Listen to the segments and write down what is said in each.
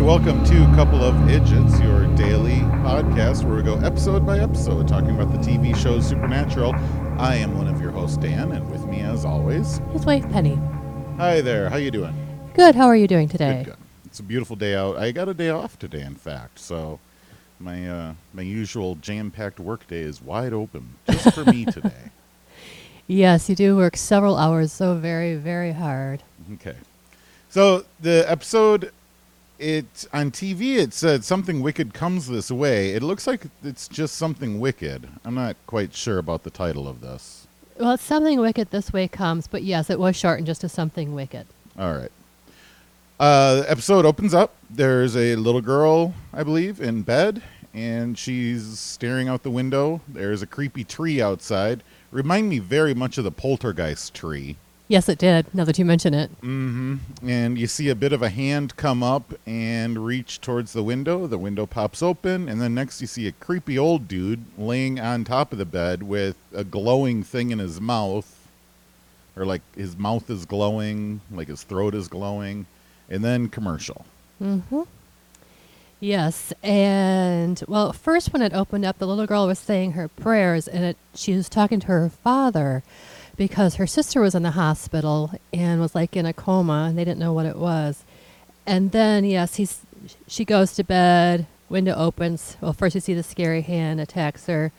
welcome to a Couple of Idiots, your daily podcast where we go episode by episode talking about the TV show Supernatural. I am one of your hosts, Dan, and with me, as always, His wife, Penny. hi there. How you doing? Good. How are you doing today? Good, good. It's a beautiful day out. I got a day off today, in fact, so my uh, my usual jam-packed work day is wide open just for me today. Yes, you do work several hours so very, very hard. Okay. So the episode it on TV it said something wicked comes this way. It looks like it's just something wicked. I'm not quite sure about the title of this. Well, it's something wicked this way comes, but yes, it was shortened just to something wicked. All right. Uh the episode opens up. There's a little girl, I believe, in bed and she's staring out the window. There's a creepy tree outside. Remind me very much of the poltergeist tree. Yes, it did. Now that you mention it, Mm-hmm. And you see a bit of a hand come up and reach towards the window. The window pops open, and then next you see a creepy old dude laying on top of the bed with a glowing thing in his mouth. Or like his mouth is glowing, like his throat is glowing. And then commercial. mm-hmm. yes, and well, first when it opened up, the little girl was saying her prayers, and it, she was talking to her father because her sister was in the hospital and was like in a coma, and they didn't know what it was. And then yes, he's she goes to bed. Window opens. Well, first you see the scary hand attacks her.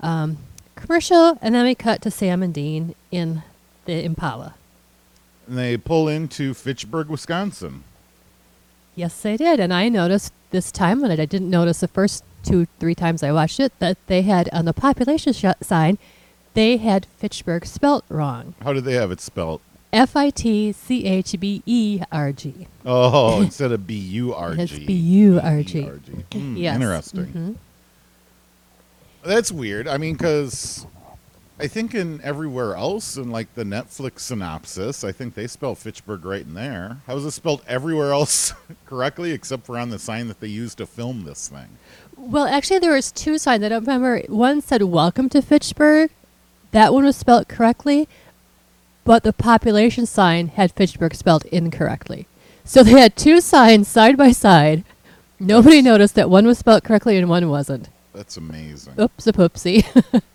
Um, commercial, and then we cut to Sam and Dean in the Impala. And they pull into Fitchburg, Wisconsin. Yes, they did, and I noticed this time when I didn't notice the first two, three times I watched it that they had on the population sh- sign, they had Fitchburg spelt wrong. How did they have it spelt? F I T C H B E R G. Oh, instead of B U R G. It's B-U-R-G. B-U-R-G. Hmm, Yes. Interesting. Mhm. That's weird. I mean, because I think in everywhere else, in like the Netflix synopsis, I think they spell Fitchburg right in there. How is it spelled everywhere else correctly, except for on the sign that they used to film this thing? Well, actually, there was two signs. I don't remember. One said "Welcome to Fitchburg." That one was spelled correctly, but the population sign had Fitchburg spelled incorrectly. So they had two signs side by side. Nobody That's- noticed that one was spelled correctly and one wasn't. That's amazing. Oops, a poopsie.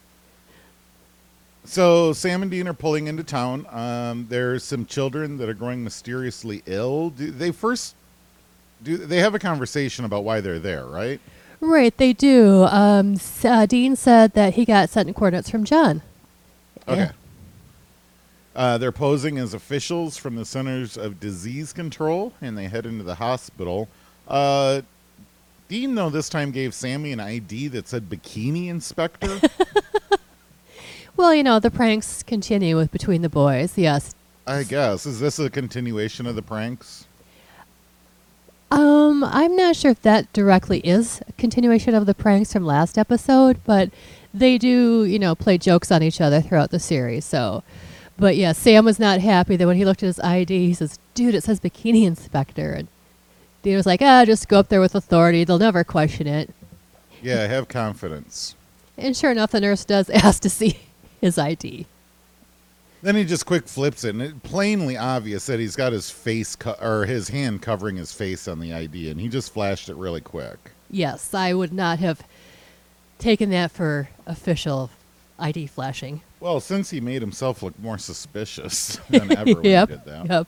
So Sam and Dean are pulling into town. Um, there's some children that are growing mysteriously ill. Do they first do they have a conversation about why they're there, right? right, they do. Um, uh, Dean said that he got sent coordinates from John. Okay. Yeah. Uh, they're posing as officials from the Centers of Disease Control, and they head into the hospital. Uh, Dean, though, this time gave Sammy an ID that said Bikini Inspector. Well, you know, the pranks continue with between the boys. Yes, I guess. Is this a continuation of the pranks? Um, I'm not sure if that directly is a continuation of the pranks from last episode, but they do, you know, play jokes on each other throughout the series. So, but yeah, Sam was not happy that when he looked at his ID, he says, "Dude, it says Bikini Inspector," and Dean was like, "Ah, just go up there with authority; they'll never question it." Yeah, have confidence. And sure enough, the nurse does ask to see his ID. Then he just quick flips it, and it's plainly obvious that he's got his face co- or his hand covering his face on the ID, and he just flashed it really quick. Yes, I would not have taken that for official ID flashing. Well, since he made himself look more suspicious than ever when yep. he did that. Yep.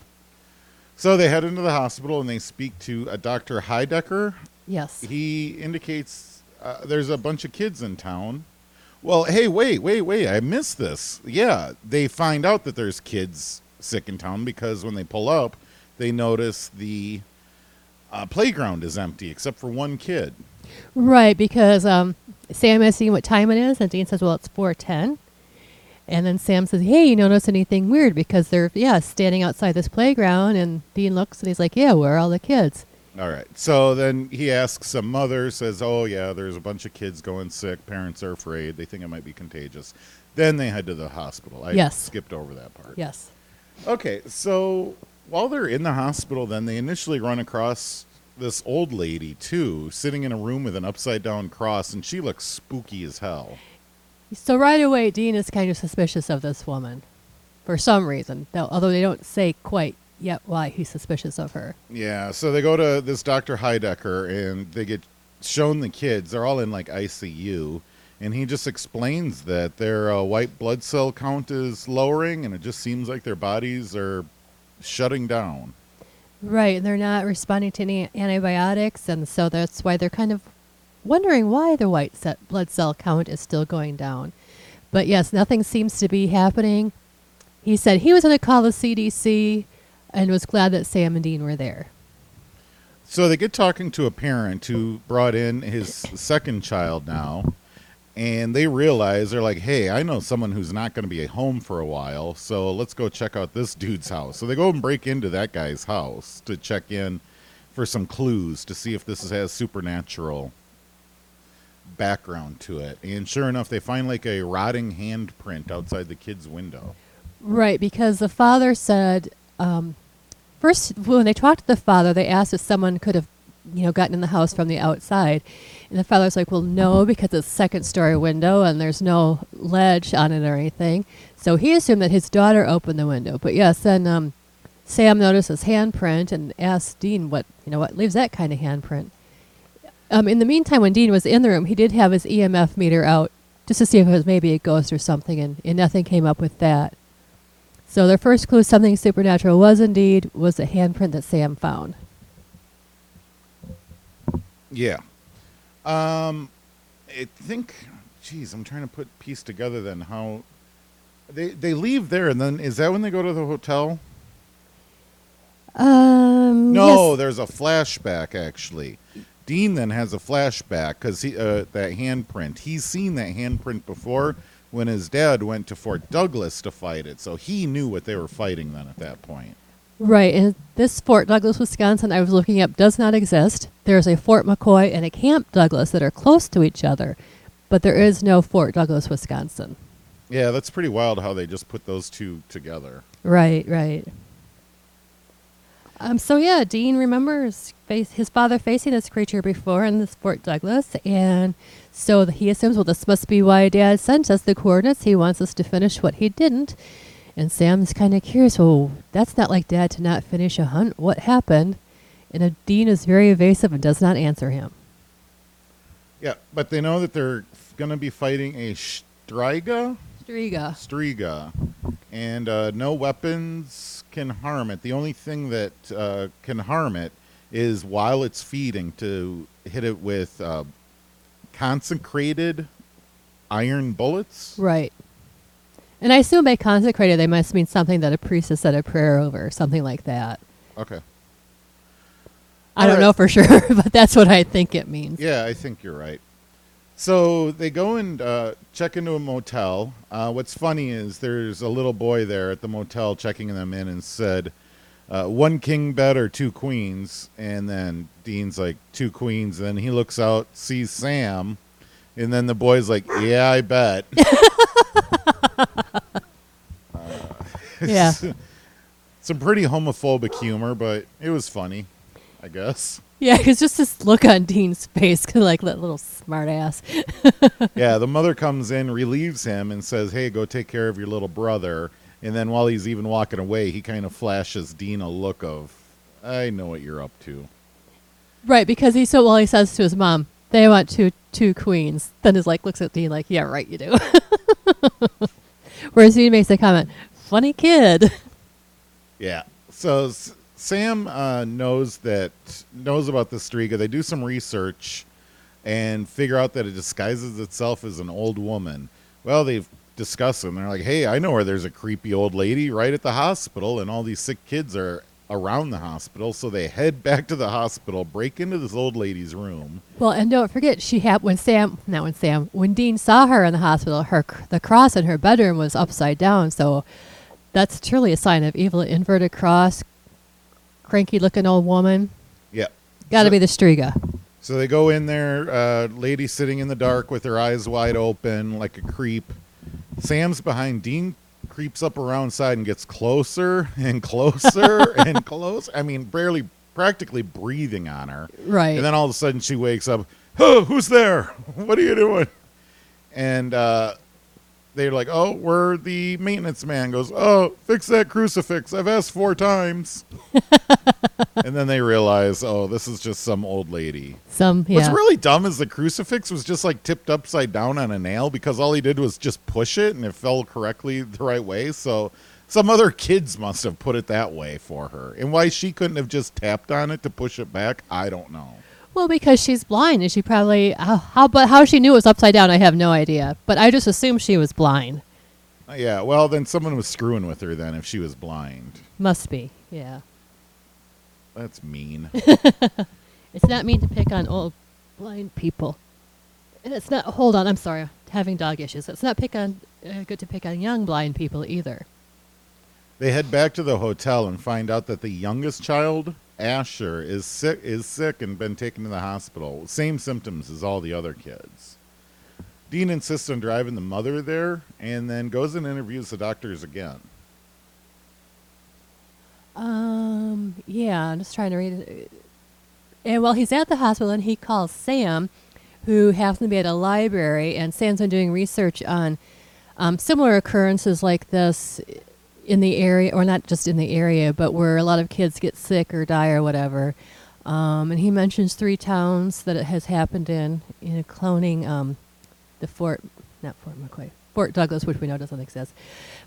So they head into the hospital and they speak to a Dr. Hydecker. Yes. He indicates uh, there's a bunch of kids in town. Well, hey, wait, wait, wait. I missed this. Yeah, they find out that there's kids sick in town because when they pull up, they notice the uh, playground is empty except for one kid. Right, because um, Sam seen what time it is, and Dean says, "Well, it's four ten. And then Sam says, "Hey, you notice anything weird?" Because they're yeah standing outside this playground, and Dean looks and he's like, "Yeah, where are all the kids?" All right. So then he asks a mother, says, "Oh yeah, there's a bunch of kids going sick. Parents are afraid. They think it might be contagious." Then they head to the hospital. I Yes. skipped over that part. Yes. Okay, so while they're in the hospital, then they initially run across this old lady too, sitting in a room with an upside down cross, and she looks spooky as hell. So right away, Dean is kind of suspicious of this woman, for some reason. Though, although they don't say quite yet why he's suspicious of her. Yeah, so they go to this Dr. Hydecker and they get shown the kids. They're all in like ICU. And he just explains that their uh, white blood cell count is lowering and it just seems like their bodies are shutting down. Right, they're not responding to any antibiotics, and so that's why they're kind of wondering why the white blood cell count is still going down. But yes, nothing seems to be happening. He said he was going to call the CDC and was glad that Sam and Dean were there. So they get talking to a parent who brought in his second child now, and they realize they're like, "Hey, I know someone who's not going to be home for a while, so let's go check out this dude's house." So they go and break into that guy's house to check in for some clues to see if this has supernatural background to it. And sure enough, they find like a rotting handprint outside the kid's window. Right, because the father said, um, first, when they talked to the father, they asked if someone could have, you know, gotten in the house from the outside. And the father's like, well, no, because it's a second story window and there's no ledge on it or anything. So he assumed that his daughter opened the window. But yes, then um, Sam noticed his handprint and asked Dean what, you know, what leaves that kind of handprint. Um, in the meantime, when Dean was in the room, he did have his EMF meter out just to see if it was maybe a ghost or something, and, and nothing came up with that. So their first clue, something supernatural, was indeed was the handprint that Sam found. Yeah. Um, I think. Geez, I'm trying to put piece together then how they they leave there and then is that when they go to the hotel? Um, No, yes. there's a flashback actually. Dean then has a flashback because he uh, that handprint. He's seen that handprint before when his dad went to Fort Douglas to fight it, so he knew what they were fighting then at that point. Right, and this Fort Douglas, Wisconsin, I was looking up, does not exist. There's a Fort McCoy and a Camp Douglas that are close to each other, but there is no Fort Douglas, Wisconsin. Yeah, that's pretty wild how they just put those two together. Right, right. Um, so yeah, Dean remembers face, his father facing this creature before in this Fort Douglas, and so he assumes, well, this must be why Dad sent us the coordinates. He wants us to finish what he didn't, and Sam's kind of curious. oh, that's not like Dad to not finish a hunt. What happened? And Dean is very evasive and does not answer him. Yeah, but they know that they're going to be fighting a Striga. Striga. Striga, and uh, no weapons can harm it. The only thing that uh, can harm it is while it's feeding to hit it with uh, consecrated iron bullets. Right. And I assume by consecrated, they must mean something that a priest has said a prayer over, something like that. Okay. I don't Alright. know for sure, but that's what I think it means. Yeah, I think you're right. So they go and uh, check into a motel. Uh, what's funny is there's a little boy there at the motel checking them in and said, uh, one king bed or two queens. And then Dean's like, two queens. And then he looks out, sees Sam. And then the boy's like, yeah, I bet. Uh, yeah. Some pretty homophobic humor, but it was funny, I guess. Yeah, it's just this look on Dean's face, like that little smart ass. yeah, the mother comes in, relieves him, and says, "Hey, go take care of your little brother." And then while he's even walking away, he kind of flashes Dean a look of, "I know what you're up to." Right, because he so well he says to his mom, "They want two two queens." Then his like looks at Dean like, "Yeah, right, you do." Whereas he makes the comment, "Funny kid." Yeah. So S- Sam uh, knows that knows about the Striga. They do some research and figure out that it disguises itself as an old woman. Well, they've discussed it. And they're like, "Hey, I know where there's a creepy old lady right at the hospital, and all these sick kids are around the hospital." So they head back to the hospital, break into this old lady's room. Well, and don't forget, she had when Sam, not when Sam, when Dean saw her in the hospital, her the cross in her bedroom was upside down. So that's truly a sign of evil. Inverted cross, cranky looking old woman. Yeah. Got to So- be the Striga. So they go in there, uh, lady sitting in the dark with her eyes wide open like a creep. Sam's behind. Dean creeps up around side and gets closer and closer and close. I mean, barely, practically breathing on her. Right. And then all of a sudden she wakes up. Oh, who's there? What are you doing? And uh, they're like, "Oh, we're the maintenance man." Goes, "Oh, fix that crucifix. I've asked four times." and then they realize, "Oh, this is just some old lady." Some yeah. What's really dumb is the crucifix was just like tipped upside down on a nail because all he did was just push it and it fell correctly the right way. So some other kids must have put it that way for her. And why she couldn't have just tapped on it to push it back, I don't know. Well, because she's blind, and she probably how, how but how she knew it was upside down, I have no idea. But I just assumed she was blind. Uh, Yeah, well, then someone was screwing with her then if she was blind. Must be, yeah. That's mean. It's not mean to pick on old blind people, and it's not. Hold on, I'm sorry, having dog issues. It's not pick on uh, good to pick on young blind people either. they head back to the hotel and find out that the youngest child, Asher, is sick is sick and been taken to the hospital. Same symptoms as all the other kids. Dean insists on driving the mother there and then goes and interviews the doctors again. Um, yeah, I'm just trying to read it. And while he's at the hospital, and he calls Sam, who happens to be at a library, and Sam's been doing research on um, similar occurrences like this in the area, or not just in the area, but where a lot of kids get sick or die or whatever. Um, and he mentions three towns that it has happened in, in cloning um, the Fort, not Fort McCoy, Fort Douglas, which we know doesn't exist.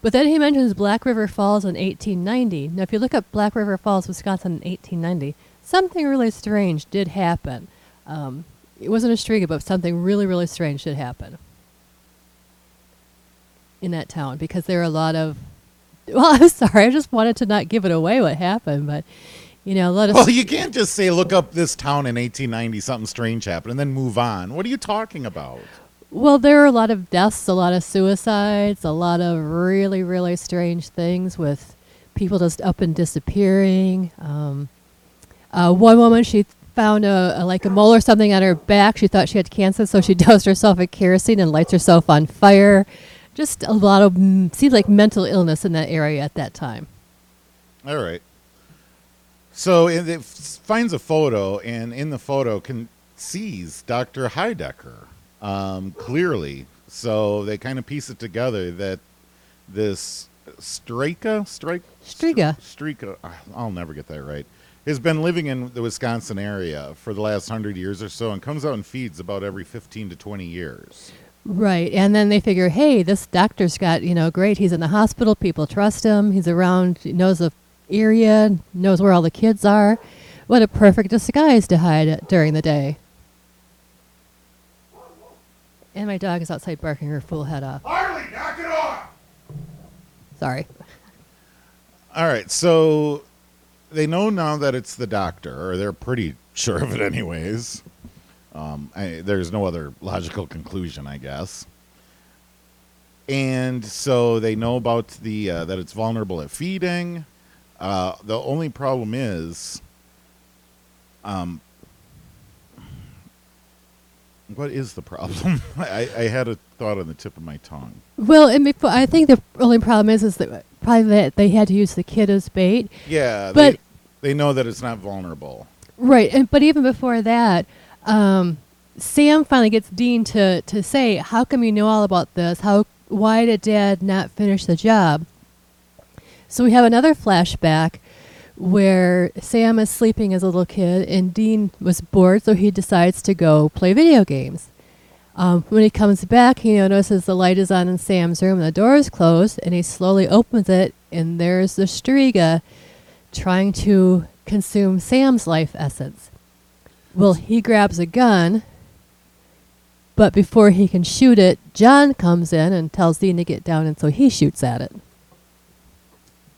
But then he mentions Black River Falls in 1890. Now, if you look up Black River Falls, Wisconsin in 1890, something really strange did happen. Um, it wasn't a striga, but something really, really strange did happen in that town because there are a lot of. Well, I'm sorry, I just wanted to not give it away what happened, but you know, let us. Well, you can't just say look up this town in 1890 something strange happened and then move on. What are you talking about? Well, there are a lot of deaths, a lot of suicides, a lot of really, really strange things with people just up and disappearing. Um, uh, one woman, she found a, a like a mole or something on her back. She thought she had cancer, so she dosed herself with kerosene and lights herself on fire. Just a lot of mm, seems like mental illness in that area at that time. All right. So it, finds a photo, and in the photo can sees Dr. Hydecker um, clearly. So they kind of piece it together that this Strika, Strike, Striga. Strika, I'll never get that right, has been living in the Wisconsin area for the last hundred years or so, and comes out and feeds about every fifteen to twenty years. Right. And then they figure, hey, this doctor's got, you know, great. He's in the hospital. People trust him. He's around, he knows the area, knows where all the kids are. What a perfect disguise to hide during the day. And my dog is outside barking her full head off. Harley, knock it off! Sorry. All right, so they know now that it's the doctor, or they're pretty sure of it, anyways. Um, I, there's no other logical conclusion, I guess. And so they know about the uh, that it's vulnerable at feeding. Uh, the only problem is, um, what is the problem? I, I had a thought on the tip of my tongue. Well, and before, I think the only problem is, is that probably that they had to use the kid as bait. Yeah, But- they, they know that it's not vulnerable. Right, and but even before that, um, Sam finally gets Dean to to say, "How come you know all about this? How why did Dad not finish the job?" So we have another flashback where Sam is sleeping as a little kid, and Dean was bored, so he decides to go play video games. Um, when he comes back, he notices the light is on in Sam's room, and the door is closed, and he slowly opens it, and there's the Striga trying to consume Sam's life essence. Well, he grabs a gun, but before he can shoot it, John comes in and tells Dean to get down, and so he shoots at it.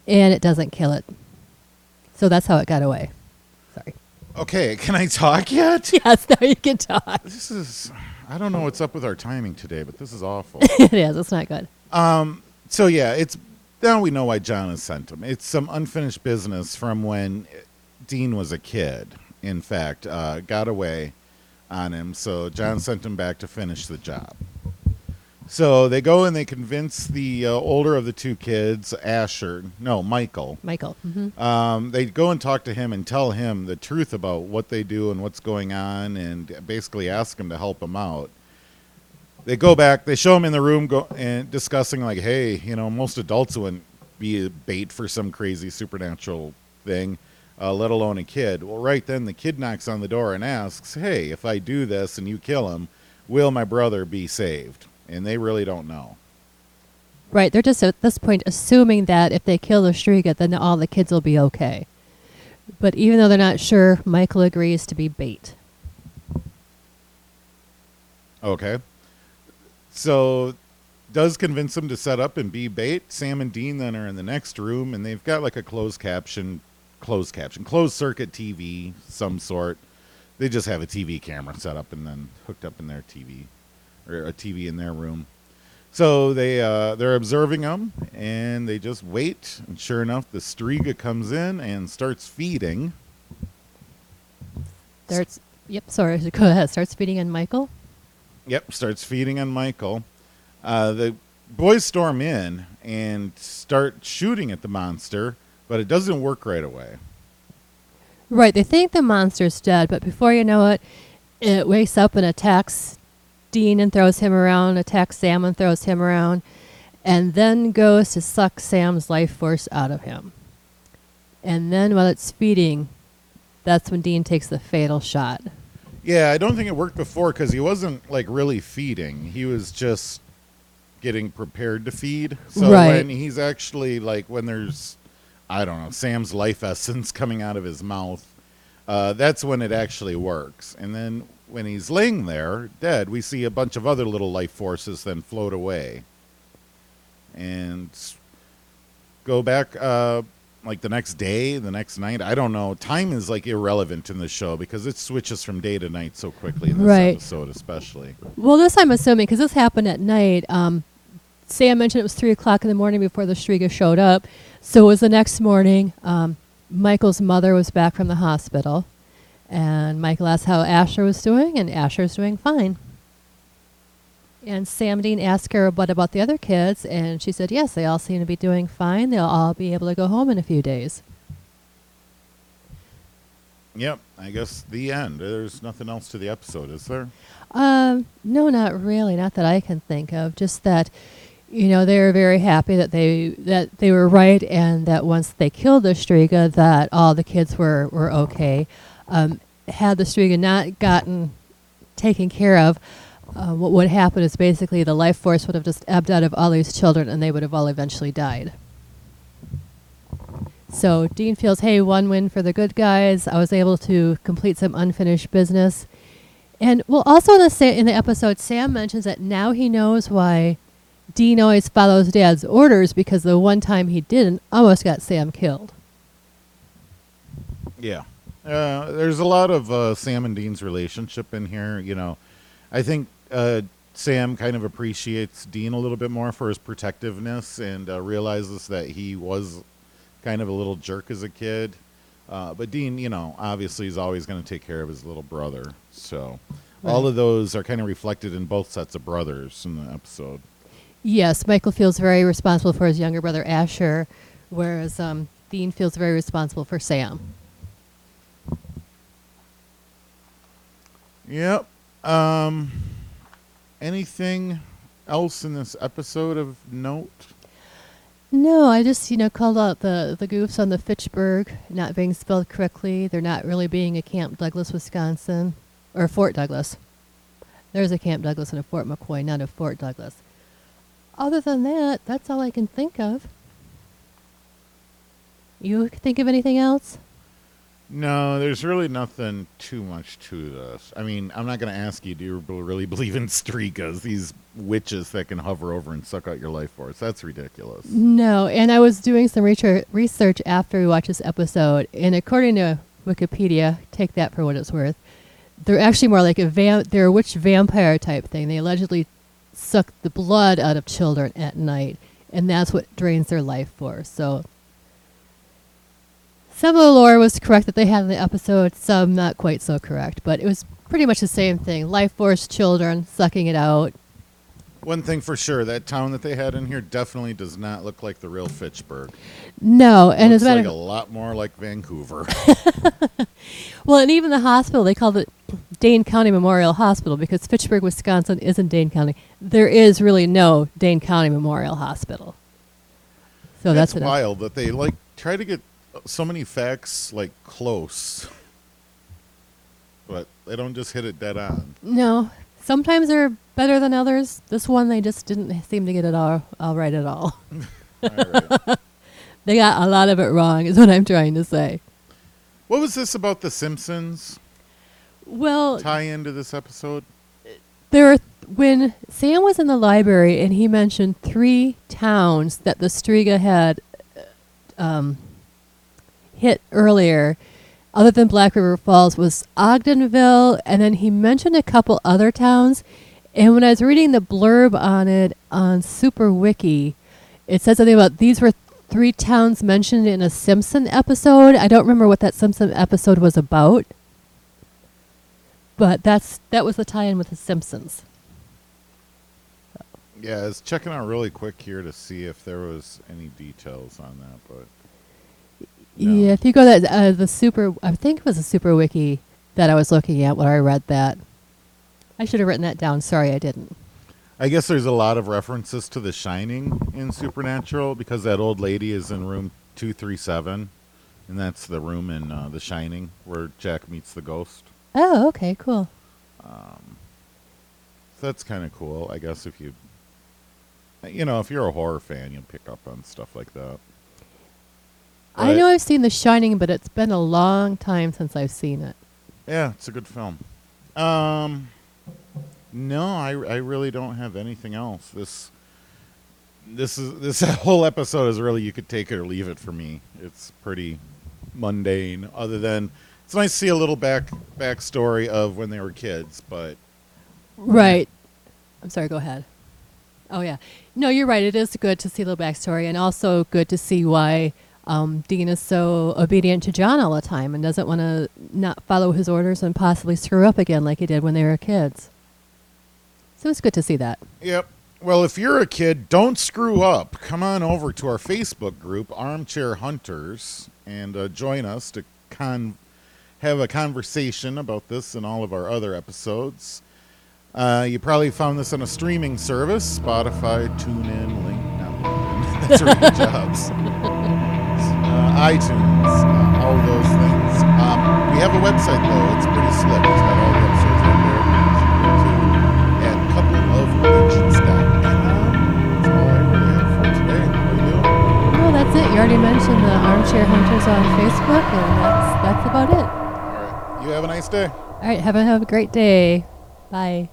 And it doesn't kill it. So that's how it got away. Sorry. Okay, can I talk yet? Yes, now you can talk. This is I don't know what's up with our timing today, but this is awful. it is. It's not good. um so yeah, it's now we know why John has sent him. It's some unfinished business from when Dean was a kid. In fact, uh, got away on him, so John sent him back to finish the job. So they go and they convince the uh, older of the two kids, Asher, no, Michael, Michael. hmm um, they go and talk to him and tell him the truth about what they do and what's going on, and basically ask him to help them out. they go back. They show him in the room go and discussing like, hey, you know, most adults wouldn't be a bait for some crazy supernatural thing, uh, let alone a kid. Well, right then the kid knocks on the door and asks, hey, if I do this and you kill him, will my brother be saved? And they really don't know. Right, they're just at this point assuming that if they kill the Striga, then all the kids will be okay. But even though they're not sure, Michael agrees to be bait. Okay. So does convince them to set up and be bait. Sam and Dean then are in the next room and they've got like a closed caption, closed caption, closed circuit TV, some sort. They just have a TV camera set up and then hooked up in their TV, or a TV in their room. So they uh, they're observing them and they just wait. And sure enough, the Striga comes in and starts feeding. Starts, yep, sorry, go ahead. Starts feeding on Michael. Yep, starts feeding on Michael. Uh, the boys storm in and start shooting at the monster, but it doesn't work right away. Right, they think the monster's dead, but before you know it, it wakes up and attacks Dean and throws him around, attacks Sam and throws him around, and then goes to suck Sam's life force out of him. And then while it's feeding, that's when Dean takes the fatal shot. Yeah, I don't think it worked before because he wasn't like really feeding. He was just getting prepared to feed. So Right. when he's actually like when there's I don't know, Sam's life essence coming out of his mouth, uh, that's when it actually works. And then when he's laying there dead, we see a bunch of other little life forces then float away. And go back uh like the next day, the next night. I don't know. Time is like irrelevant in the show because it switches from day to night so quickly in this Right. episode, especially. Well, this I'm assuming because this happened at night. Um, Sam mentioned it was three o'clock in the morning before the Striga showed up, so it was the next morning. Um, Michael's mother was back from the hospital, and Michael asked how Asher was doing, and Asher's doing fine. And Sam Dean asked her what about the other kids, and she said yes, they all seem to be doing fine. They'll all be able to go home in a few days. Yep, I guess the end. There's nothing else to the episode, is there? Um, no, not really. Not that I can think of. Just that, you know, they were very happy that they that they were right, and that once they killed the Striga, that all the kids were were okay. Um, had the Striga not gotten taken care of, uh, what would happen is basically the life force would have just ebbed out of all these children, and they would have all eventually died. So Dean feels, hey, one win for the good guys. I was able to complete some unfinished business. And well, also in the sa- in the episode, Sam mentions that now he knows why Dean always follows Dad's orders because the one time he didn't, almost got Sam killed. Yeah. Uh, there's a lot of uh, Sam and Dean's relationship in here. You know, I think uh, Sam kind of appreciates Dean a little bit more for his protectiveness and uh, realizes that he was kind of a little jerk as a kid. Uh, but Dean, you know, obviously is always going to take care of his little brother. So all of those are kind of reflected in both sets of brothers in the episode. Yes, Michael feels very responsible for his younger brother Asher, whereas um, Dean feels very responsible for Sam. Yep. Um, anything else in this episode of note? No, I just you know called out the the goofs on the Fitchburg not being spelled correctly. They're not really being a Camp Douglas, Wisconsin, or Fort Douglas. There's a Camp Douglas and a Fort McCoy, not a Fort Douglas. Other than that, that's all I can think of. You think of anything else? No, there's really nothing too much to this. I mean, I'm not going to ask you, do you really believe in streakas, these witches that can hover over and suck out your life force? That's ridiculous. No, and I was doing some research after we watched this episode, and according to Wikipedia, take that for what it's worth, they're actually more like a va- they're a witch vampire type thing. They allegedly suck the blood out of children at night, and that's what drains their life force. So some of the lore was correct that they had in the episode, some not quite so correct, but it was pretty much the same thing. Life force children sucking it out. One thing for sure, that town that they had in here definitely does not look like the real Fitchburg. No, and it's a like a lot more like Vancouver. well, and even the hospital they called it Dane County Memorial Hospital because Fitchburg, Wisconsin, is in Dane County. There is really no Dane County Memorial Hospital. So that's, an- wild that they like try to get so many facts like close, but they don't just hit it dead on. No, sometimes they're better than others. This one they just didn't seem to get it all, all right at all. All right. They got a lot of it wrong, is what I'm trying to say. what was this about the Simpsons Well, tie into this episode? there were when Sam was in the library and he mentioned three towns that the Striga had um, hit earlier, other than Black River Falls, was Ogdenville, and then he mentioned a couple other towns. And when I was reading the blurb on it on Super Wiki, it said something about these were three towns mentioned in a Simpson episode. I don't remember what that Simpson episode was about. But that's that was the tie-in with the Simpsons. Yeah, I was checking out really quick here to see if there was any details on that, but No. Yeah, if you go that uh, the super, I think it was a super wiki that I was looking at when I read that. I should have written that down. Sorry, I didn't. I guess there's a lot of references to The Shining in Supernatural because that old lady is in room 237, and that's the room in uh, The Shining where Jack meets the ghost. Oh, okay, cool. Um, so that's kind of cool, I guess, if you, you know, if you're a horror fan, you'll pick up on stuff like that. I know I've seen The Shining, but it's been a long time since I've seen it. Yeah, it's a good film. Um, no, I, I really don't have anything else. This this is this whole episode is really you could take it or leave it for me. It's pretty mundane. Other than it's nice to see a little back backstory of when they were kids, but Right. I'm sorry. Go ahead. Oh yeah. No, you're right. It is good to see a little backstory, and also good to see why um, Dean is so obedient to John all the time and doesn't want to not follow his orders and possibly screw up again like he did when they were kids. So it's good to see that. Yep. Well, if you're a kid, don't screw up. Come on over to our Facebook group, Armchair Hunters, and uh, join us to con- have a conversation about this and all of our other episodes. Uh, you probably found this on a streaming service Spotify, TuneIn, Link, LinkedIn. That's Radio Jobs. ITunes, uh, all those things. Um, we have a website, though. It's pretty slick. It's got all the episodes on there. You can At coupleoflegends.com. That's all I really have for today. What you do? Well, that's it. You already mentioned the Armchair Hunters on Facebook, and that's that's about it. All right. You have a nice day. All right. Have a have a great day. Bye.